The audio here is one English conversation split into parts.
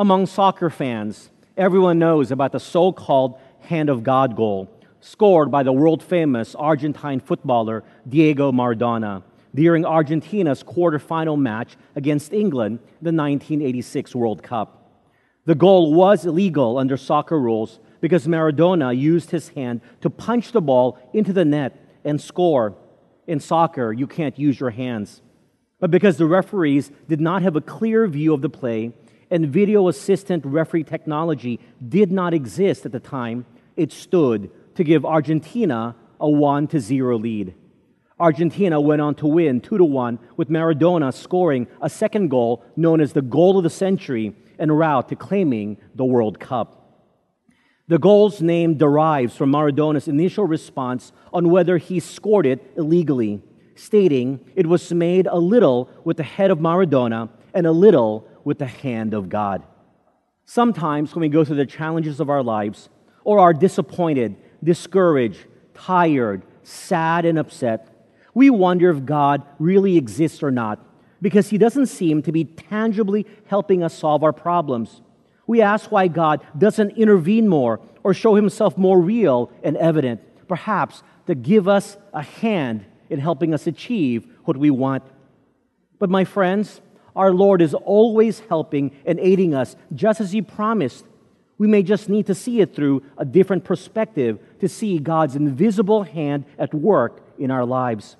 Among soccer fans, everyone knows about the so called hand of God goal scored by the world famous Argentine footballer Diego Maradona during Argentina's quarterfinal match against England, the 1986 World Cup. The goal was illegal under soccer rules because Maradona used his hand to punch the ball into the net and score. In soccer, you can't use your hands. But because the referees did not have a clear view of the play, and video assistant referee technology did not exist at the time, it stood to give Argentina a 1 to 0 lead. Argentina went on to win 2 to 1 with Maradona scoring a second goal known as the goal of the century en route to claiming the World Cup. The goal's name derives from Maradona's initial response on whether he scored it illegally, stating it was made a little with the head of Maradona and a little with the hand of God. Sometimes when we go through the challenges of our lives, or are disappointed, discouraged, tired, sad, and upset, we wonder if God really exists or not because he doesn't seem to be tangibly helping us solve our problems. We ask why God doesn't intervene more or show himself more real and evident, perhaps to give us a hand in helping us achieve what we want. But, my friends, our Lord is always helping and aiding us, just as He promised. We may just need to see it through a different perspective to see God's invisible hand at work in our lives.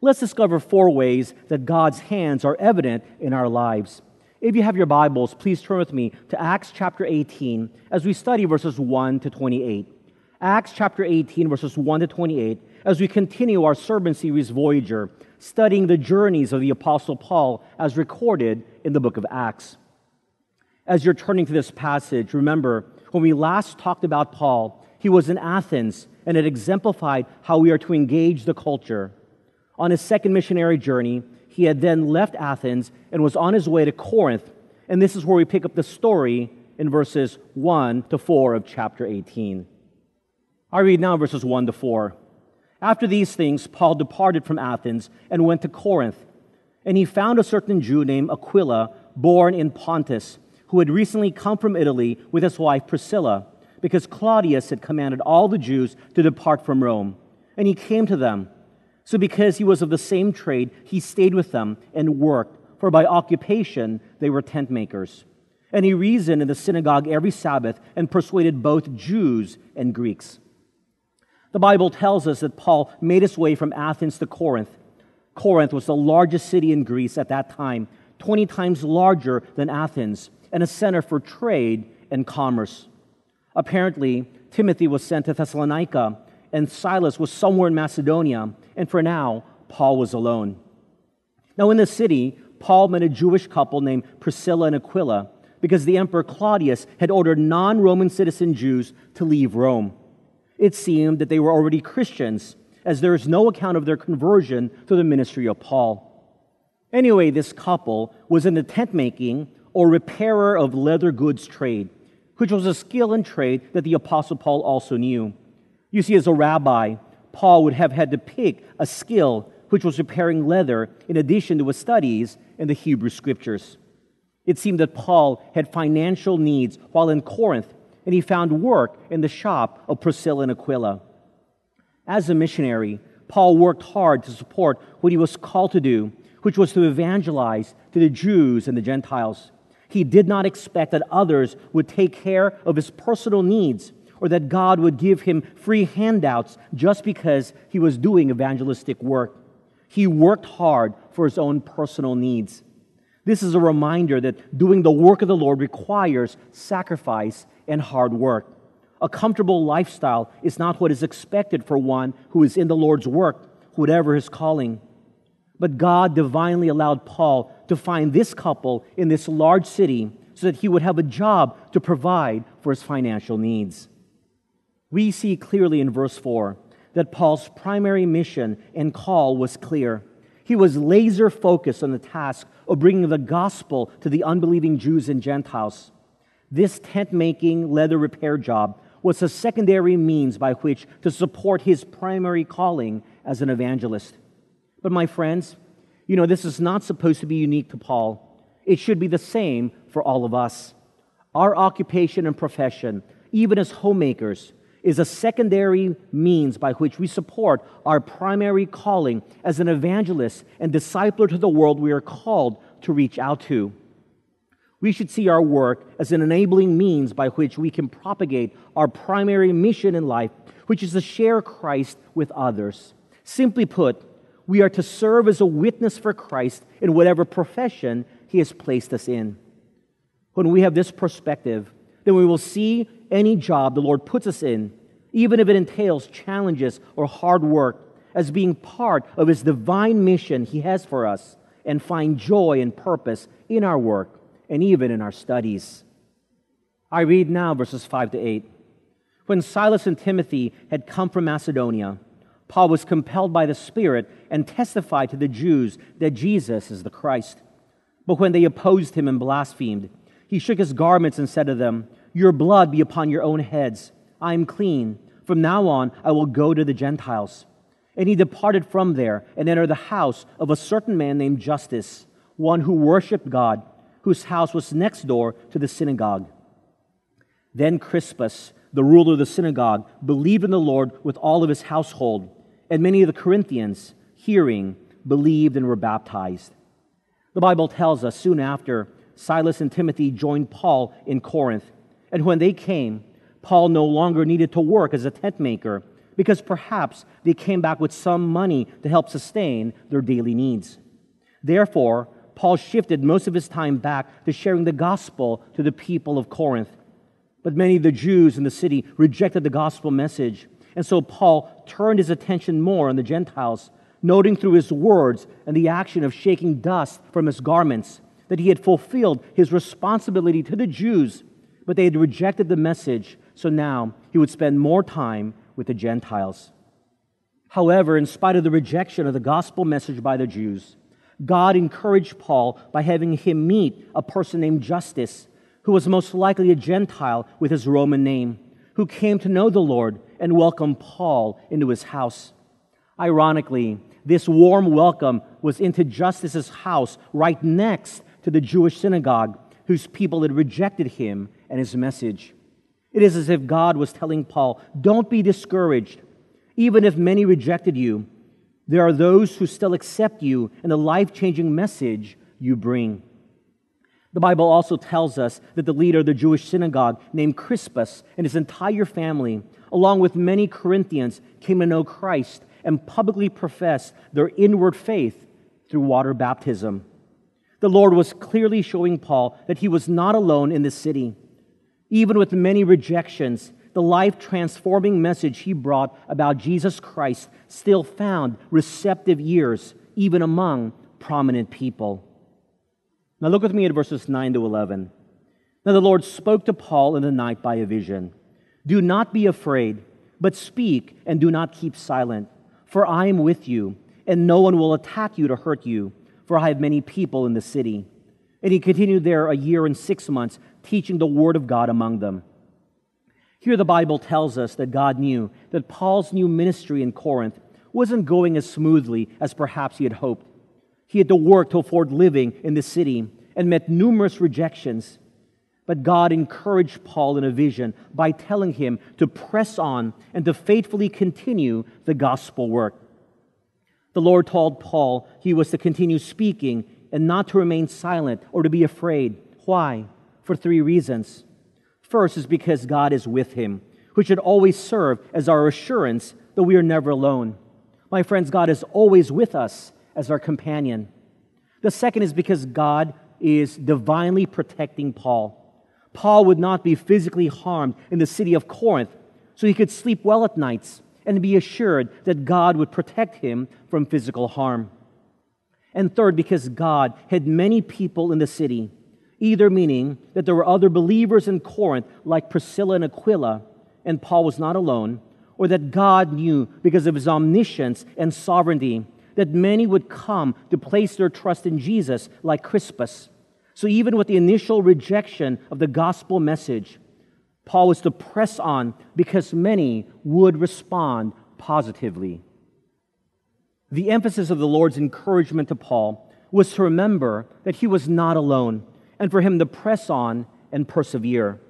Let's discover four ways that God's hands are evident in our lives. If you have your Bibles, please turn with me to Acts chapter 18 as we study verses 1 to 28. Acts chapter 18, verses 1 to 28, as we continue our sermon series Voyager, studying the journeys of the Apostle Paul as recorded in the book of Acts. As you're turning to this passage, remember when we last talked about Paul, he was in Athens and it exemplified how we are to engage the culture. On his second missionary journey, he had then left Athens and was on his way to Corinth. And this is where we pick up the story in verses 1 to 4 of chapter 18. I read now verses 1 to 4. After these things, Paul departed from Athens and went to Corinth. And he found a certain Jew named Aquila, born in Pontus, who had recently come from Italy with his wife Priscilla, because Claudius had commanded all the Jews to depart from Rome. And he came to them. So, because he was of the same trade, he stayed with them and worked, for by occupation they were tent makers. And he reasoned in the synagogue every Sabbath and persuaded both Jews and Greeks. The Bible tells us that Paul made his way from Athens to Corinth. Corinth was the largest city in Greece at that time, 20 times larger than Athens, and a center for trade and commerce. Apparently, Timothy was sent to Thessalonica, and Silas was somewhere in Macedonia, and for now, Paul was alone. Now, in the city, Paul met a Jewish couple named Priscilla and Aquila because the Emperor Claudius had ordered non Roman citizen Jews to leave Rome. It seemed that they were already Christians, as there is no account of their conversion to the ministry of Paul. Anyway, this couple was in the tent making or repairer of leather goods trade, which was a skill and trade that the Apostle Paul also knew. You see, as a rabbi, Paul would have had to pick a skill which was repairing leather in addition to his studies in the Hebrew scriptures. It seemed that Paul had financial needs while in Corinth and he found work in the shop of Priscilla and Aquila. As a missionary, Paul worked hard to support what he was called to do, which was to evangelize to the Jews and the Gentiles. He did not expect that others would take care of his personal needs or that God would give him free handouts just because he was doing evangelistic work. He worked hard for his own personal needs. This is a reminder that doing the work of the Lord requires sacrifice and hard work. A comfortable lifestyle is not what is expected for one who is in the Lord's work, whatever his calling. But God divinely allowed Paul to find this couple in this large city so that he would have a job to provide for his financial needs. We see clearly in verse 4 that Paul's primary mission and call was clear. He was laser focused on the task of bringing the gospel to the unbelieving Jews and Gentiles. This tent making leather repair job was a secondary means by which to support his primary calling as an evangelist. But, my friends, you know, this is not supposed to be unique to Paul. It should be the same for all of us. Our occupation and profession, even as homemakers, is a secondary means by which we support our primary calling as an evangelist and discipler to the world we are called to reach out to. We should see our work as an enabling means by which we can propagate our primary mission in life, which is to share Christ with others. Simply put, we are to serve as a witness for Christ in whatever profession He has placed us in. When we have this perspective, then we will see any job the Lord puts us in, even if it entails challenges or hard work, as being part of His divine mission He has for us, and find joy and purpose in our work and even in our studies. I read now verses 5 to 8. When Silas and Timothy had come from Macedonia, Paul was compelled by the Spirit and testified to the Jews that Jesus is the Christ. But when they opposed him and blasphemed, he shook his garments and said to them, Your blood be upon your own heads. I am clean. From now on, I will go to the Gentiles. And he departed from there and entered the house of a certain man named Justus, one who worshiped God, whose house was next door to the synagogue. Then Crispus, the ruler of the synagogue, believed in the Lord with all of his household and many of the Corinthians, hearing, believed and were baptized. The Bible tells us soon after, Silas and Timothy joined Paul in Corinth. And when they came, Paul no longer needed to work as a tent maker because perhaps they came back with some money to help sustain their daily needs. Therefore, Paul shifted most of his time back to sharing the gospel to the people of Corinth. But many of the Jews in the city rejected the gospel message and so Paul turned his attention more on the Gentiles, noting through his words and the action of shaking dust from his garments that he had fulfilled his responsibility to the Jews, but they had rejected the message, so now he would spend more time with the Gentiles. However, in spite of the rejection of the gospel message by the Jews, God encouraged Paul by having him meet a person named Justus, who was most likely a Gentile with his Roman name, who came to know the Lord and welcomed Paul into his house. Ironically, this warm welcome was into Justus's house right next to the Jewish synagogue, whose people had rejected him and his message. It is as if God was telling Paul, Don't be discouraged. Even if many rejected you, there are those who still accept you and the life changing message you bring. The Bible also tells us that the leader of the Jewish synagogue, named Crispus, and his entire family along with many Corinthians, came to know Christ and publicly professed their inward faith through water baptism. The Lord was clearly showing Paul that he was not alone in this city. Even with many rejections, the life transforming message he brought about Jesus Christ still found receptive ears, even among prominent people. Now, look with me at verses 9 to 11. Now, the Lord spoke to Paul in the night by a vision. Do not be afraid, but speak and do not keep silent, for I am with you, and no one will attack you to hurt you, for I have many people in the city. And he continued there a year and six months, teaching the word of God among them. Here, the Bible tells us that God knew that Paul's new ministry in Corinth wasn't going as smoothly as perhaps he had hoped. He had to work to afford living in the city and met numerous rejections. But God encouraged Paul in a vision by telling him to press on and to faithfully continue the gospel work. The Lord told Paul he was to continue speaking and not to remain silent or to be afraid. Why? For three reasons. First is because God is with him, which should always serve as our assurance that we are never alone. My friends, God is always with us as our companion. The second is because God is divinely protecting Paul. Paul would not be physically harmed in the city of Corinth, so he could sleep well at nights and be assured that God would protect him from physical harm. And third, because God had many people in the city, either meaning that there were other believers in Corinth like Priscilla and Aquila, and Paul was not alone, or that God knew because of his omniscience and sovereignty that many would come to place their trust in Jesus like Crispus so, even with the initial rejection of the gospel message, Paul was to press on because many would respond positively. The emphasis of the Lord's encouragement to Paul was to remember that he was not alone and for him to press on and persevere.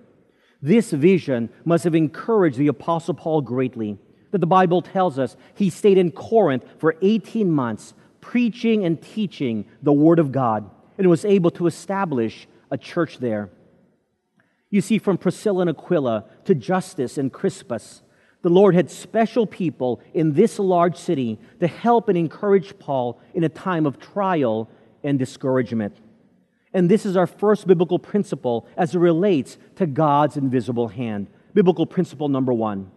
This vision must have encouraged the Apostle Paul greatly. That the Bible tells us he stayed in Corinth for 18 months, preaching and teaching the Word of God, and was able to establish a church there. You see, from Priscilla and Aquila to Justus and Crispus, the Lord had special people in this large city to help and encourage Paul in a time of trial and discouragement. And this is our first biblical principle as it relates to God's invisible hand. Biblical principle number one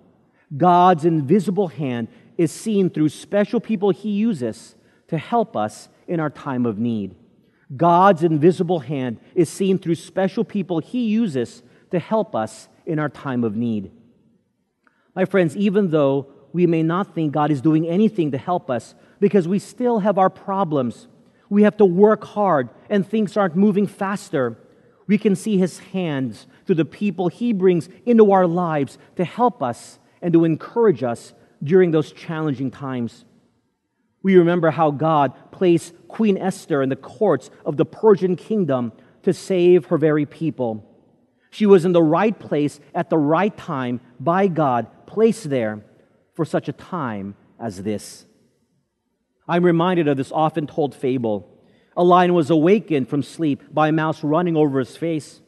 God's invisible hand is seen through special people he uses to help us in our time of need. God's invisible hand is seen through special people he uses to help us in our time of need. My friends, even though we may not think God is doing anything to help us because we still have our problems, we have to work hard and things aren't moving faster. We can see his hands through the people he brings into our lives to help us and to encourage us during those challenging times. We remember how God placed Queen Esther in the courts of the Persian kingdom to save her very people. She was in the right place at the right time by God, placed there for such a time as this. I'm reminded of this often told fable. A lion was awakened from sleep by a mouse running over his face.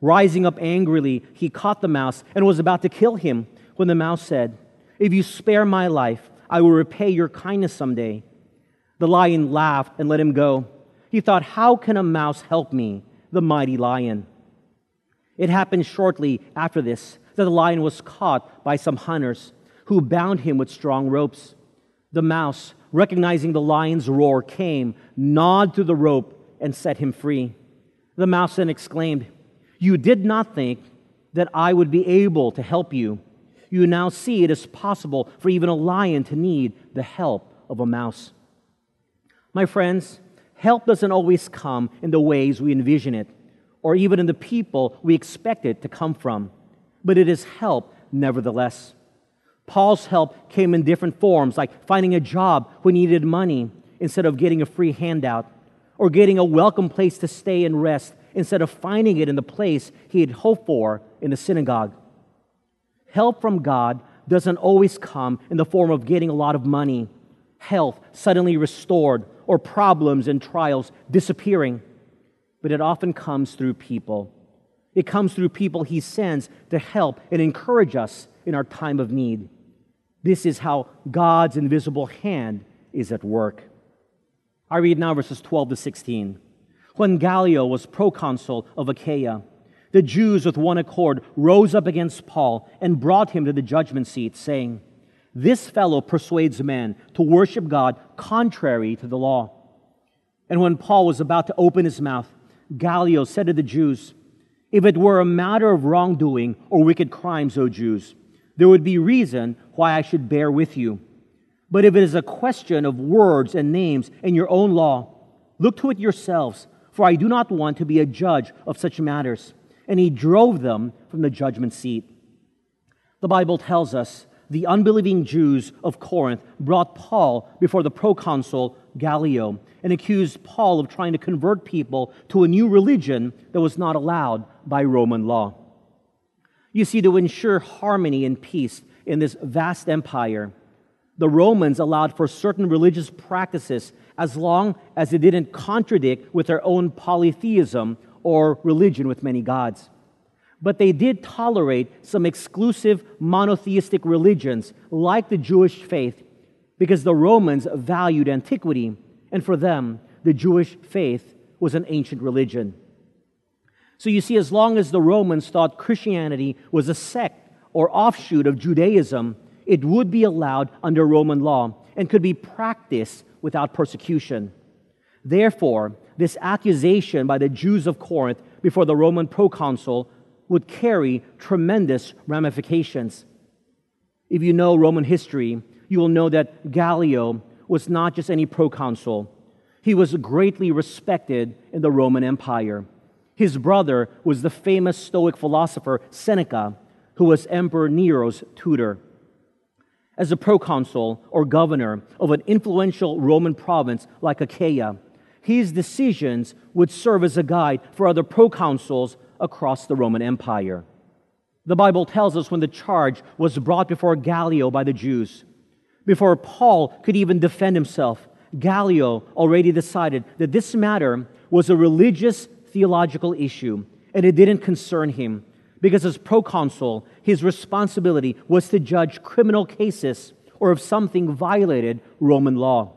Rising up angrily, he caught the mouse and was about to kill him when the mouse said, If you spare my life, I will repay your kindness someday. The lion laughed and let him go. He thought, How can a mouse help me, the mighty lion? It happened shortly after this that the lion was caught by some hunters who bound him with strong ropes. The mouse, recognizing the lion's roar, came, gnawed through the rope, and set him free. The mouse then exclaimed, You did not think that I would be able to help you. You now see it is possible for even a lion to need the help of a mouse. My friends, help doesn't always come in the ways we envision it, or even in the people we expect it to come from, but it is help nevertheless. Paul's help came in different forms, like finding a job when he needed money instead of getting a free handout, or getting a welcome place to stay and rest instead of finding it in the place he had hoped for in the synagogue. Help from God doesn't always come in the form of getting a lot of money, health suddenly restored, or problems and trials disappearing, but it often comes through people. It comes through people he sends to help and encourage us in our time of need. This is how God's invisible hand is at work. I read now verses 12 to 16. When Gallio was proconsul of Achaia, the Jews with one accord rose up against Paul and brought him to the judgment seat, saying, This fellow persuades men to worship God contrary to the law. And when Paul was about to open his mouth, Gallio said to the Jews, If it were a matter of wrongdoing or wicked crimes, O Jews, there would be reason why I should bear with you. But if it is a question of words and names in your own law, look to it yourselves, for I do not want to be a judge of such matters. And he drove them from the judgment seat. The Bible tells us the unbelieving Jews of Corinth brought Paul before the proconsul Gallio and accused Paul of trying to convert people to a new religion that was not allowed by Roman law. You see, to ensure harmony and peace in this vast empire, the Romans allowed for certain religious practices as long as it didn't contradict with their own polytheism or religion with many gods. But they did tolerate some exclusive monotheistic religions like the Jewish faith because the Romans valued antiquity, and for them, the Jewish faith was an ancient religion. So you see, as long as the Romans thought Christianity was a sect or offshoot of Judaism, it would be allowed under Roman law and could be practiced without persecution. Therefore, this accusation by the Jews of Corinth before the Roman proconsul would carry tremendous ramifications. If you know Roman history, you will know that Gallio was not just any proconsul, he was greatly respected in the Roman Empire. His brother was the famous Stoic philosopher Seneca, who was Emperor Nero's tutor. As a proconsul or governor of an influential Roman province like Achaia, his decisions would serve as a guide for other proconsuls across the Roman Empire. The Bible tells us when the charge was brought before Gallio by the Jews, before Paul could even defend himself, Gallio already decided that this matter was a religious theological issue and it didn't concern him because as proconsul, his responsibility was to judge criminal cases or if something violated Roman law.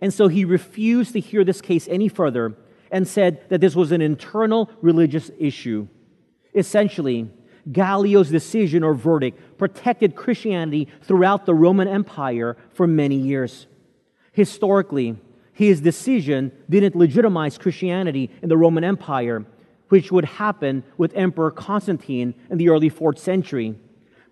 And so he refused to hear this case any further and said that this was an internal religious issue. Essentially, Gallio's decision or verdict protected Christianity throughout the Roman Empire for many years. Historically, his decision didn't legitimize Christianity in the Roman Empire, which would happen with Emperor Constantine in the early 4th century.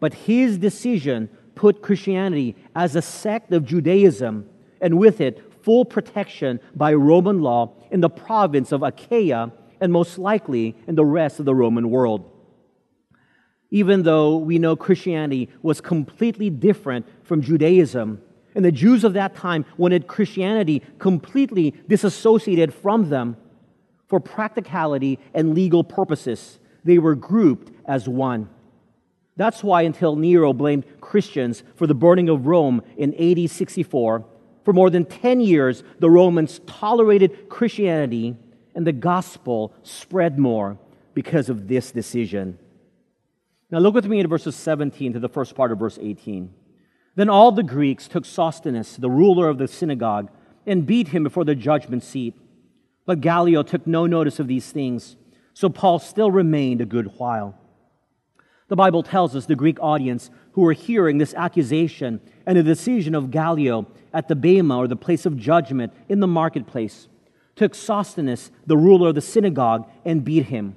But his decision put Christianity as a sect of Judaism, and with it, full protection by Roman law in the province of Achaia and most likely in the rest of the Roman world. Even though we know Christianity was completely different from Judaism, and the Jews of that time wanted Christianity completely disassociated from them, for practicality and legal purposes, they were grouped as one. That's why, until Nero blamed Christians for the burning of Rome in AD 64, for more than 10 years, the Romans tolerated Christianity and the gospel spread more because of this decision. Now, look with me at verses 17 to the first part of verse 18. Then all the Greeks took Sosthenes, the ruler of the synagogue, and beat him before the judgment seat. But Gallio took no notice of these things, so Paul still remained a good while. The Bible tells us the Greek audience who were hearing this accusation and the decision of Gallio at the Bema, or the place of judgment, in the marketplace, took Sosthenes, the ruler of the synagogue, and beat him.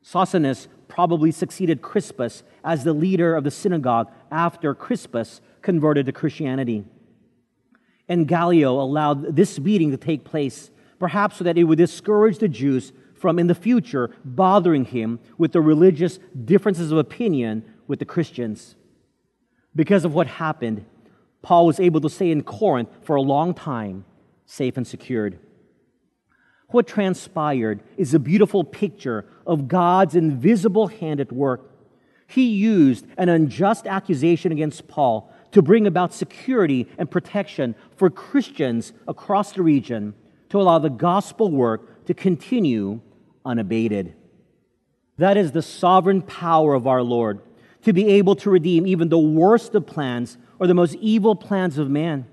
Sosthenes probably succeeded Crispus as the leader of the synagogue after Crispus converted to Christianity. And Gallio allowed this beating to take place, perhaps so that it would discourage the Jews from in the future bothering him with the religious differences of opinion with the Christians. Because of what happened, Paul was able to stay in Corinth for a long time, safe and secured. What transpired is a beautiful picture of God's invisible hand at work. He used an unjust accusation against Paul to bring about security and protection for Christians across the region to allow the gospel work to continue unabated. That is the sovereign power of our Lord to be able to redeem even the worst of plans or the most evil plans of man.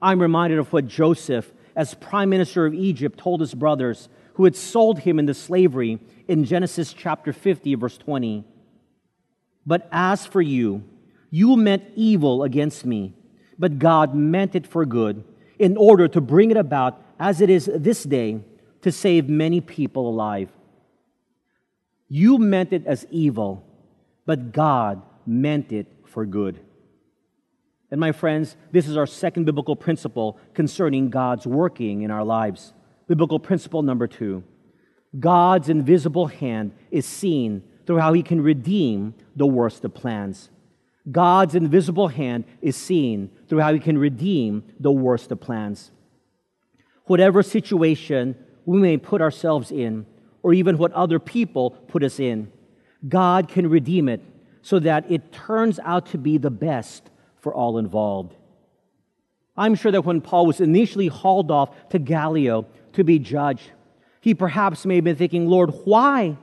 I'm reminded of what Joseph, as prime minister of Egypt, told his brothers who had sold him into slavery in Genesis chapter 50, verse 20. But as for you, you meant evil against me, but God meant it for good, in order to bring it about as it is this day to save many people alive. You meant it as evil, but God meant it for good. And my friends, this is our second biblical principle concerning God's working in our lives. Biblical principle number two God's invisible hand is seen through how he can redeem the worst of plans. God's invisible hand is seen through how he can redeem the worst of plans. Whatever situation we may put ourselves in, or even what other people put us in. God can redeem it so that it turns out to be the best for all involved. I'm sure that when Paul was initially hauled off to Gallio to be judged, he perhaps may have been thinking, Lord, why?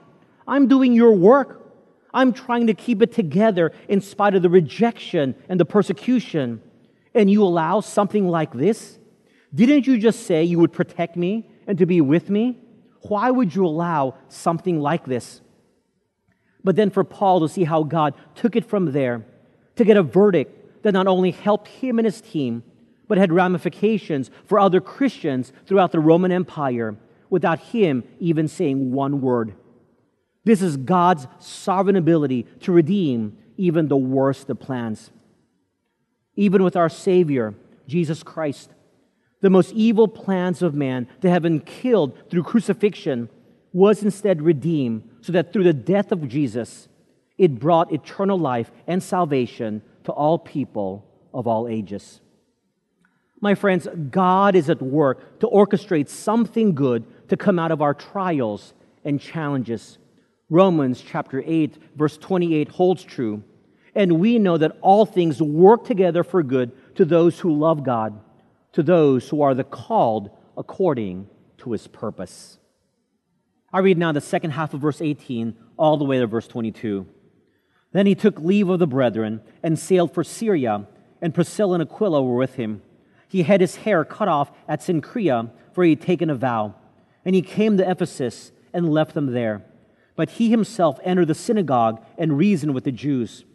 I'm doing your work. I'm trying to keep it together in spite of the rejection and the persecution. And you allow something like this? Didn't you just say you would protect me and to be with me? Why would you allow something like this? But then for Paul to see how God took it from there to get a verdict that not only helped him and his team, but had ramifications for other Christians throughout the Roman Empire without him even saying one word. This is God's sovereign ability to redeem even the worst of plans. Even with our Savior, Jesus Christ, the most evil plans of man to have been killed through crucifixion was instead redeemed so that through the death of Jesus, it brought eternal life and salvation to all people of all ages. My friends, God is at work to orchestrate something good to come out of our trials and challenges. Romans chapter 8, verse 28 holds true. And we know that all things work together for good to those who love God, to those who are the called according to his purpose. I read now the second half of verse 18 all the way to verse 22. Then he took leave of the brethren and sailed for Syria, and Priscilla and Aquila were with him. He had his hair cut off at Cenchrea, for he had taken a vow. And he came to Ephesus and left them there. But he himself entered the synagogue and reasoned with the Jews.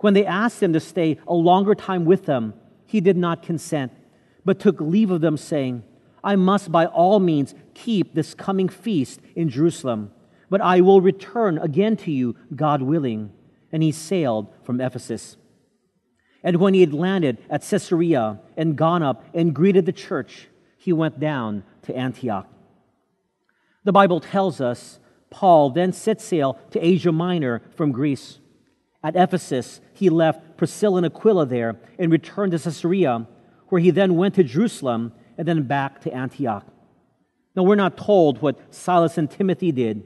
When they asked him to stay a longer time with them, he did not consent, but took leave of them, saying, I must by all means keep this coming feast in Jerusalem, but I will return again to you, God willing. And he sailed from Ephesus. And when he had landed at Caesarea and gone up and greeted the church, he went down to Antioch. The Bible tells us Paul then set sail to Asia Minor from Greece. At Ephesus, he left Priscilla and Aquila there and returned to Caesarea, where he then went to Jerusalem and then back to Antioch. Now, we're not told what Silas and Timothy did,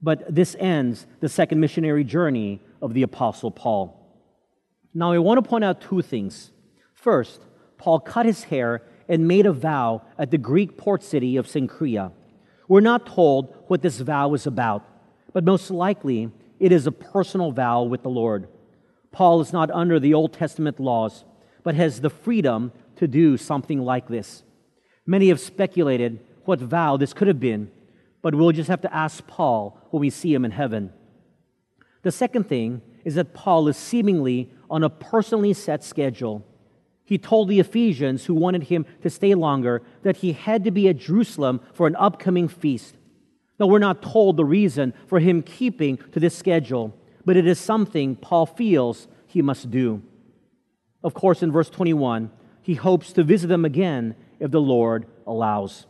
but this ends the second missionary journey of the Apostle Paul. Now, I want to point out two things. First, Paul cut his hair and made a vow at the Greek port city of Cenchrea. We're not told what this vow is about, but most likely it is a personal vow with the Lord. Paul is not under the Old Testament laws, but has the freedom to do something like this. Many have speculated what vow this could have been, but we'll just have to ask Paul when we see him in heaven. The second thing is that Paul is seemingly on a personally set schedule. He told the Ephesians who wanted him to stay longer that he had to be at Jerusalem for an upcoming feast. Now, we're not told the reason for him keeping to this schedule, but it is something Paul feels he must do. Of course, in verse 21, he hopes to visit them again if the Lord allows.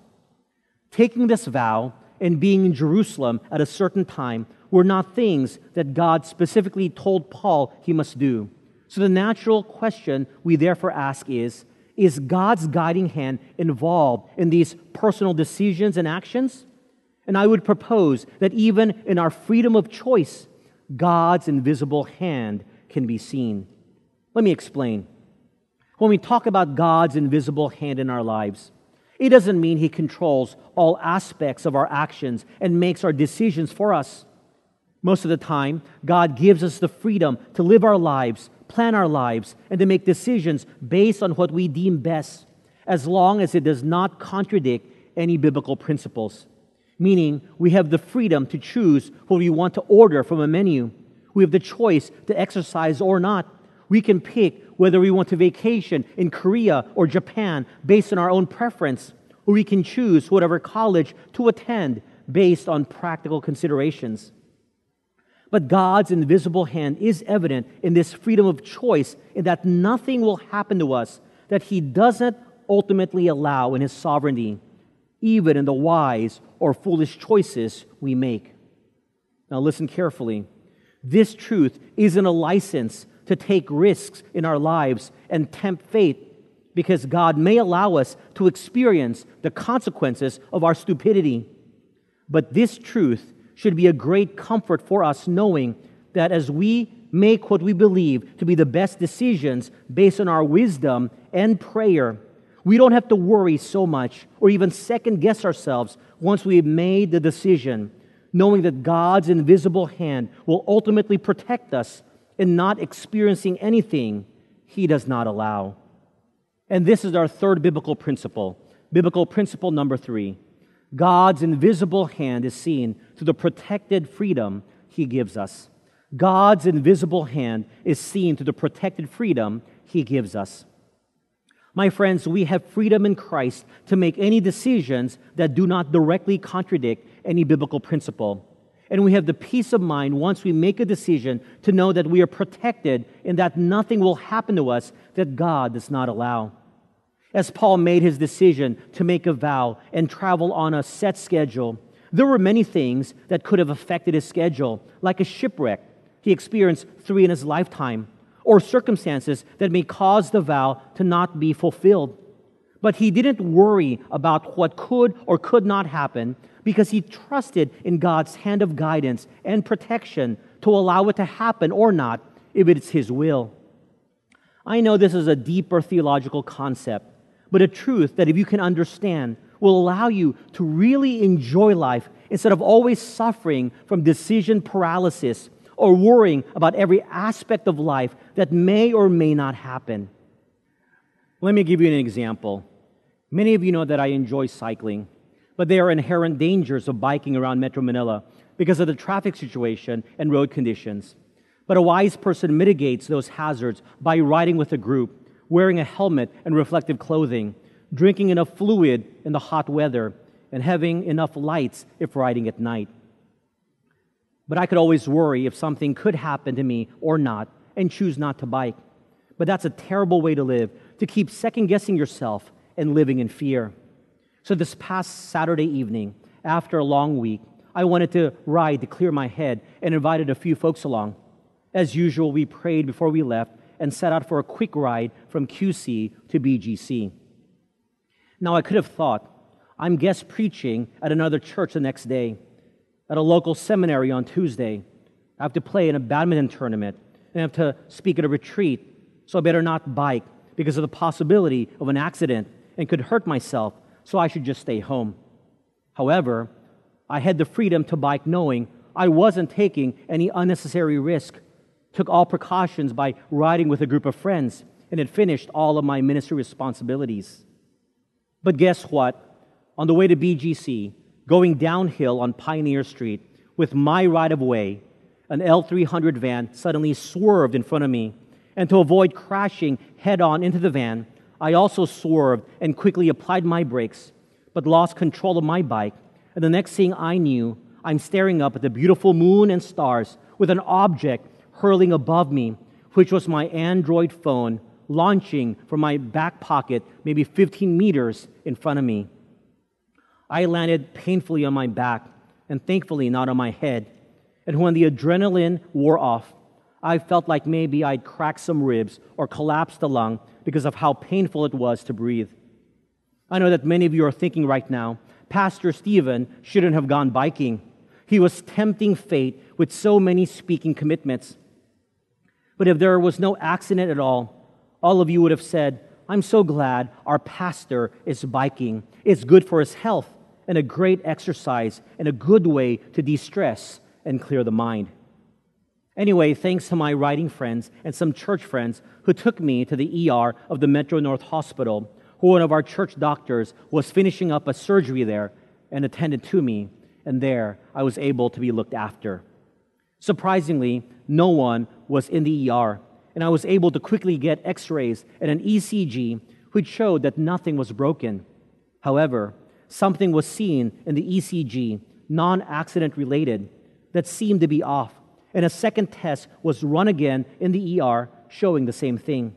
Taking this vow and being in Jerusalem at a certain time were not things that God specifically told Paul he must do. So the natural question we therefore ask is Is God's guiding hand involved in these personal decisions and actions? And I would propose that even in our freedom of choice, God's invisible hand can be seen. Let me explain. When we talk about God's invisible hand in our lives, it doesn't mean He controls all aspects of our actions and makes our decisions for us. Most of the time, God gives us the freedom to live our lives plan our lives, and to make decisions based on what we deem best, as long as it does not contradict any biblical principles. Meaning, we have the freedom to choose what we want to order from a menu. We have the choice to exercise or not. We can pick whether we want to vacation in Korea or Japan based on our own preference, or we can choose whatever college to attend based on practical considerations. But God's invisible hand is evident in this freedom of choice, in that nothing will happen to us that He doesn't ultimately allow in His sovereignty, even in the wise or foolish choices we make. Now, listen carefully. This truth isn't a license to take risks in our lives and tempt fate because God may allow us to experience the consequences of our stupidity. But this truth should be a great comfort for us knowing that as we make what we believe to be the best decisions based on our wisdom and prayer, we don't have to worry so much or even second guess ourselves once we've made the decision, knowing that God's invisible hand will ultimately protect us in not experiencing anything He does not allow. And this is our third biblical principle. Biblical principle number three God's invisible hand is seen through the protected freedom he gives us. God's invisible hand is seen through the protected freedom he gives us. My friends, we have freedom in Christ to make any decisions that do not directly contradict any biblical principle. And we have the peace of mind once we make a decision to know that we are protected and that nothing will happen to us that God does not allow. As Paul made his decision to make a vow and travel on a set schedule, there were many things that could have affected his schedule, like a shipwreck he experienced three in his lifetime, or circumstances that may cause the vow to not be fulfilled. But he didn't worry about what could or could not happen because he trusted in God's hand of guidance and protection to allow it to happen or not if it's his will. I know this is a deeper theological concept, but a truth that if you can understand will allow you to really enjoy life instead of always suffering from decision paralysis or worrying about every aspect of life that may or may not happen. Let me give you an example. Many of you know that I enjoy cycling, but there are inherent dangers of biking around Metro Manila because of the traffic situation and road conditions. But a wise person mitigates those hazards by riding with a group, wearing a helmet and reflective clothing, drinking enough fluid in the hot weather, and having enough lights if riding at night. But I could always worry if something could happen to me or not and choose not to bike. But that's a terrible way to live, to keep second guessing yourself and living in fear. So, this past Saturday evening, after a long week, I wanted to ride to clear my head and invited a few folks along. As usual, we prayed before we left and set out for a quick ride from QC to BGC. Now, I could have thought, I'm guest preaching at another church the next day at a local seminary on Tuesday. I have to play in a badminton tournament and I have to speak at a retreat, so I better not bike because of the possibility of an accident and could hurt myself, so I should just stay home. However, I had the freedom to bike knowing I wasn't taking any unnecessary risk, took all precautions by riding with a group of friends, and had finished all of my ministry responsibilities. But guess what? On the way to BGC, going downhill on Pioneer Street with my right of way, an L300 van suddenly swerved in front of me. And to avoid crashing head on into the van, I also swerved and quickly applied my brakes, but lost control of my bike. And the next thing I knew, I'm staring up at the beautiful moon and stars with an object hurling above me, which was my Android phone launching from my back pocket, maybe 15 meters in front of me. I landed painfully on my back and thankfully not on my head. And when the adrenaline wore off, I felt like maybe I'd cracked some ribs or collapsed a lung because of how painful it was to breathe. I know that many of you are thinking right now, Pastor Stephen shouldn't have gone biking. He was tempting fate with so many speaking commitments. But if there was no accident at all, all of you would have said, I'm so glad our pastor is biking. It's good for his health and a great exercise and a good way to de stress and clear the mind. Anyway, thanks to my writing friends and some church friends who took me to the ER of the Metro North Hospital, who one of our church doctors was finishing up a surgery there and attended to me, and there I was able to be looked after. Surprisingly, no one was in the ER, and I was able to quickly get x rays and an ECG, which showed that nothing was broken. However, something was seen in the ECG, non accident related, that seemed to be off. And a second test was run again in the ER showing the same thing.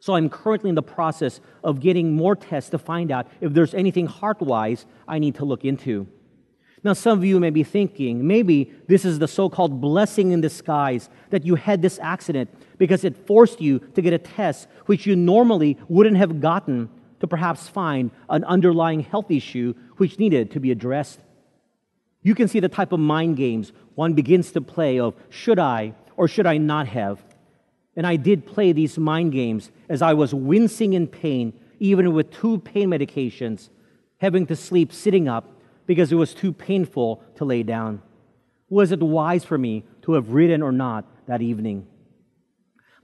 So I'm currently in the process of getting more tests to find out if there's anything heart wise I need to look into. Now, some of you may be thinking, maybe this is the so called blessing in disguise that you had this accident because it forced you to get a test which you normally wouldn't have gotten to perhaps find an underlying health issue which needed to be addressed. You can see the type of mind games one begins to play of should I or should I not have? And I did play these mind games as I was wincing in pain, even with two pain medications, having to sleep sitting up because it was too painful to lay down. Was it wise for me to have ridden or not that evening?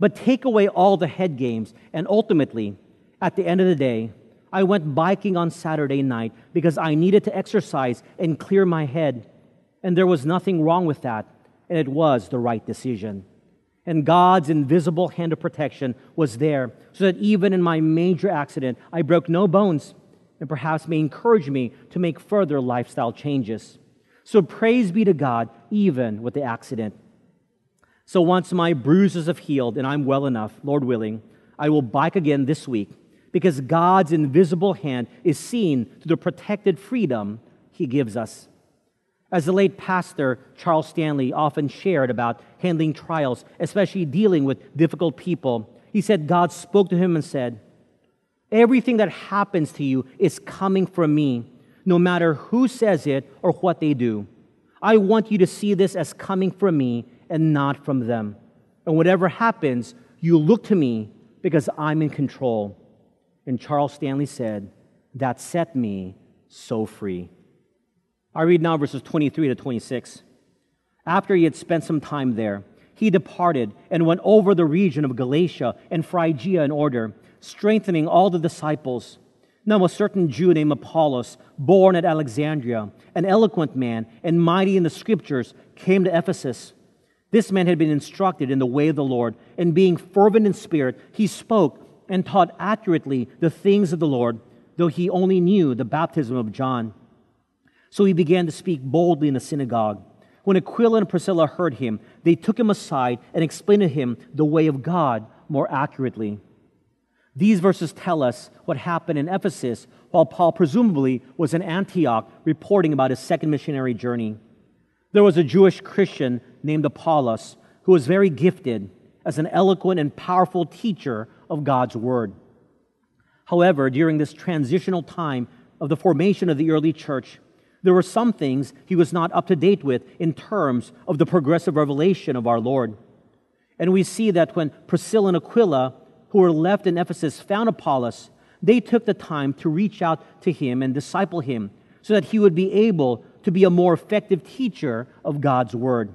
But take away all the head games, and ultimately, at the end of the day, I went biking on Saturday night because I needed to exercise and clear my head. And there was nothing wrong with that, and it was the right decision. And God's invisible hand of protection was there so that even in my major accident, I broke no bones and perhaps may encourage me to make further lifestyle changes. So praise be to God, even with the accident. So once my bruises have healed and I'm well enough, Lord willing, I will bike again this week because God's invisible hand is seen through the protected freedom he gives us. As the late pastor Charles Stanley often shared about handling trials, especially dealing with difficult people, he said God spoke to him and said, Everything that happens to you is coming from me, no matter who says it or what they do. I want you to see this as coming from me and not from them. And whatever happens, you look to me because I'm in control. And Charles Stanley said, That set me so free. I read now verses 23 to 26. After he had spent some time there, he departed and went over the region of Galatia and Phrygia in order, strengthening all the disciples. Now, a certain Jew named Apollos, born at Alexandria, an eloquent man and mighty in the scriptures, came to Ephesus. This man had been instructed in the way of the Lord, and being fervent in spirit, he spoke and taught accurately the things of the Lord, though he only knew the baptism of John. So he began to speak boldly in the synagogue. When Aquila and Priscilla heard him, they took him aside and explained to him the way of God more accurately. These verses tell us what happened in Ephesus while Paul presumably was in Antioch reporting about his second missionary journey. There was a Jewish Christian named Apollos who was very gifted as an eloquent and powerful teacher of God's word. However, during this transitional time of the formation of the early church, there were some things he was not up to date with in terms of the progressive revelation of our Lord. And we see that when Priscilla and Aquila, who were left in Ephesus, found Apollos, they took the time to reach out to him and disciple him so that he would be able to be a more effective teacher of God's word.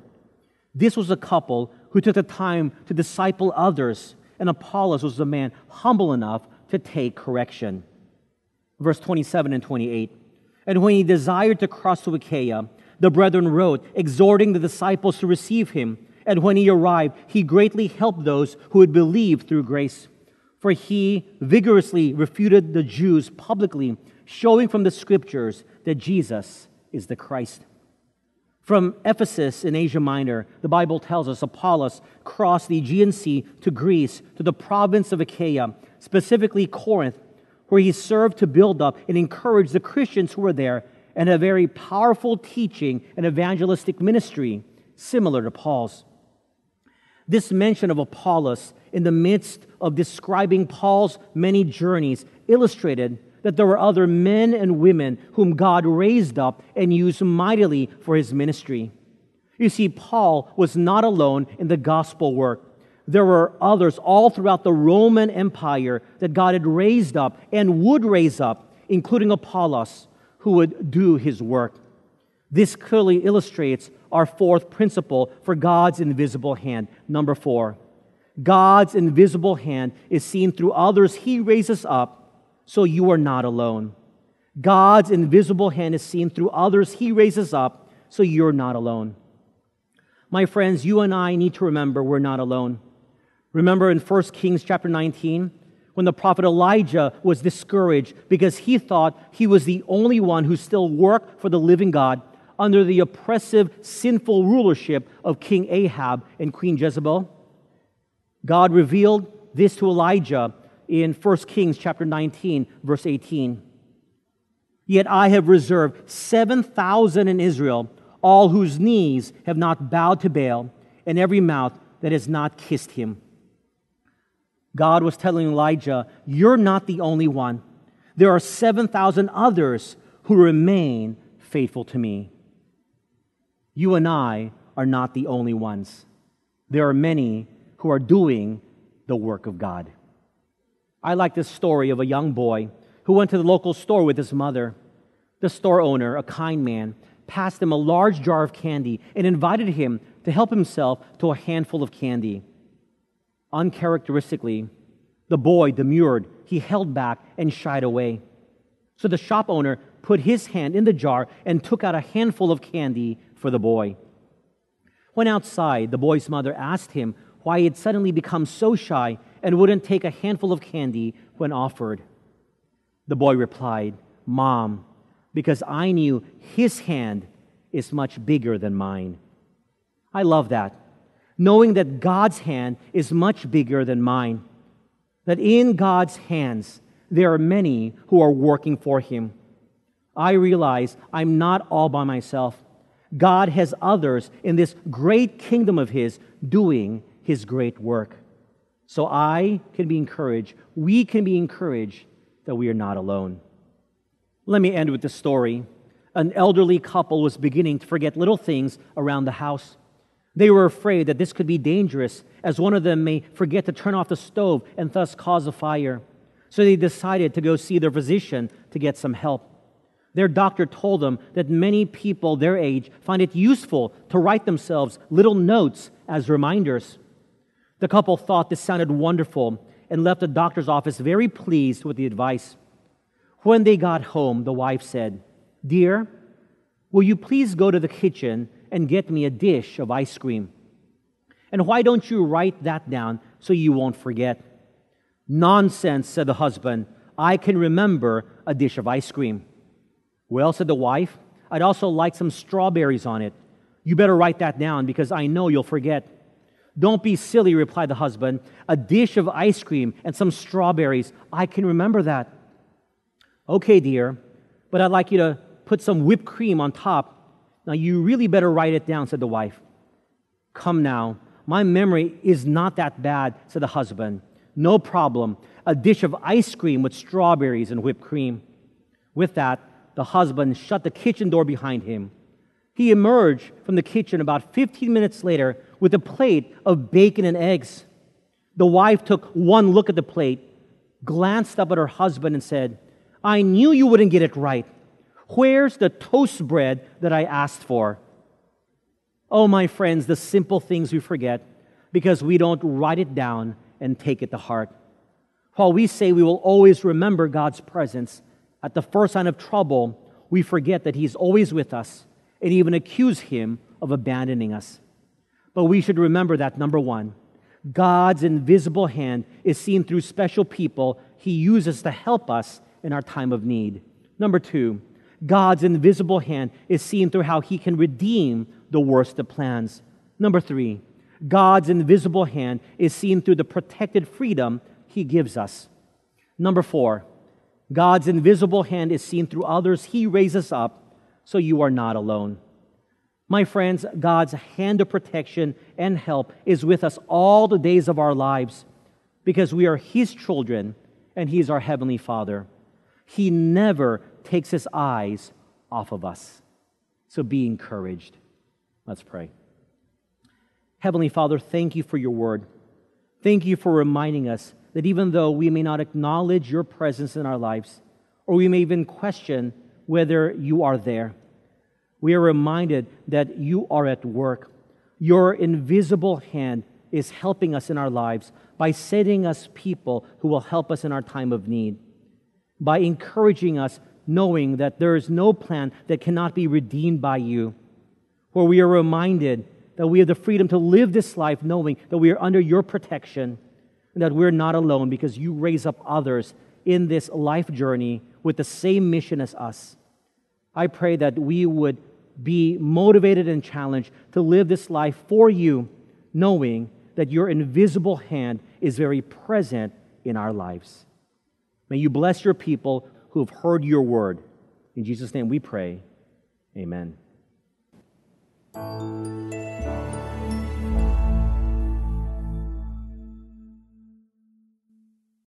This was a couple who took the time to disciple others, and Apollos was a man humble enough to take correction. Verse 27 and 28. And when he desired to cross to Achaia, the brethren wrote, exhorting the disciples to receive him. And when he arrived, he greatly helped those who had believed through grace. For he vigorously refuted the Jews publicly, showing from the scriptures that Jesus is the Christ. From Ephesus in Asia Minor, the Bible tells us Apollos crossed the Aegean Sea to Greece, to the province of Achaia, specifically Corinth, where he served to build up and encourage the Christians who were there and a very powerful teaching and evangelistic ministry similar to Paul's. This mention of Apollos in the midst of describing Paul's many journeys illustrated that there were other men and women whom God raised up and used mightily for his ministry. You see, Paul was not alone in the gospel work there were others all throughout the Roman Empire that God had raised up and would raise up, including Apollos, who would do his work. This clearly illustrates our fourth principle for God's invisible hand. Number four, God's invisible hand is seen through others he raises up, so you are not alone. God's invisible hand is seen through others he raises up, so you're not alone. My friends, you and I need to remember we're not alone. Remember in 1 Kings chapter 19, when the prophet Elijah was discouraged because he thought he was the only one who still worked for the living God under the oppressive, sinful rulership of King Ahab and Queen Jezebel? God revealed this to Elijah in 1 Kings chapter 19, verse 18. Yet I have reserved 7,000 in Israel, all whose knees have not bowed to Baal, and every mouth that has not kissed him. God was telling Elijah, You're not the only one. There are 7,000 others who remain faithful to me. You and I are not the only ones. There are many who are doing the work of God. I like this story of a young boy who went to the local store with his mother. The store owner, a kind man, passed him a large jar of candy and invited him to help himself to a handful of candy. Uncharacteristically, the boy demurred. He held back and shied away. So the shop owner put his hand in the jar and took out a handful of candy for the boy. When outside, the boy's mother asked him why he had suddenly become so shy and wouldn't take a handful of candy when offered. The boy replied, Mom, because I knew his hand is much bigger than mine. I love that knowing that God's hand is much bigger than mine. That in God's hands, there are many who are working for Him. I realize I'm not all by myself. God has others in this great kingdom of His doing His great work. So I can be encouraged, we can be encouraged that we are not alone. Let me end with this story. An elderly couple was beginning to forget little things around the house. They were afraid that this could be dangerous, as one of them may forget to turn off the stove and thus cause a fire. So they decided to go see their physician to get some help. Their doctor told them that many people their age find it useful to write themselves little notes as reminders. The couple thought this sounded wonderful and left the doctor's office very pleased with the advice. When they got home, the wife said, Dear, will you please go to the kitchen and get me a dish of ice cream? And why don't you write that down so you won't forget? Nonsense, said the husband. I can remember a dish of ice cream. Well, said the wife, I'd also like some strawberries on it. You better write that down because I know you'll forget. Don't be silly, replied the husband. A dish of ice cream and some strawberries. I can remember that. Okay, dear, but I'd like you to put some whipped cream on top. Now, you really better write it down, said the wife. Come now, my memory is not that bad, said the husband. No problem. A dish of ice cream with strawberries and whipped cream. With that, the husband shut the kitchen door behind him. He emerged from the kitchen about 15 minutes later with a plate of bacon and eggs. The wife took one look at the plate, glanced up at her husband, and said, I knew you wouldn't get it right. Where's the toast bread that I asked for? Oh, my friends, the simple things we forget because we don't write it down and take it to heart. While we say we will always remember God's presence, at the first sign of trouble, we forget that He's always with us and even accuse Him of abandoning us. But we should remember that number one, God's invisible hand is seen through special people He uses to help us in our time of need. Number two, God's invisible hand is seen through how He can redeem the worst of plans. Number three, God's invisible hand is seen through the protected freedom He gives us. Number four, God's invisible hand is seen through others He raises up, so you are not alone. My friends, God's hand of protection and help is with us all the days of our lives because we are His children and He is our Heavenly Father. He never takes His eyes off of us. So be encouraged. Let's pray. Heavenly Father, thank you for your word. Thank you for reminding us that even though we may not acknowledge your presence in our lives, or we may even question whether you are there, we are reminded that you are at work. Your invisible hand is helping us in our lives by setting us people who will help us in our time of need, by encouraging us, knowing that there is no plan that cannot be redeemed by you, where we are reminded that we have the freedom to live this life knowing that we are under your protection that we're not alone because you raise up others in this life journey with the same mission as us. I pray that we would be motivated and challenged to live this life for you, knowing that your invisible hand is very present in our lives. May you bless your people who have heard your word. In Jesus' name we pray. Amen.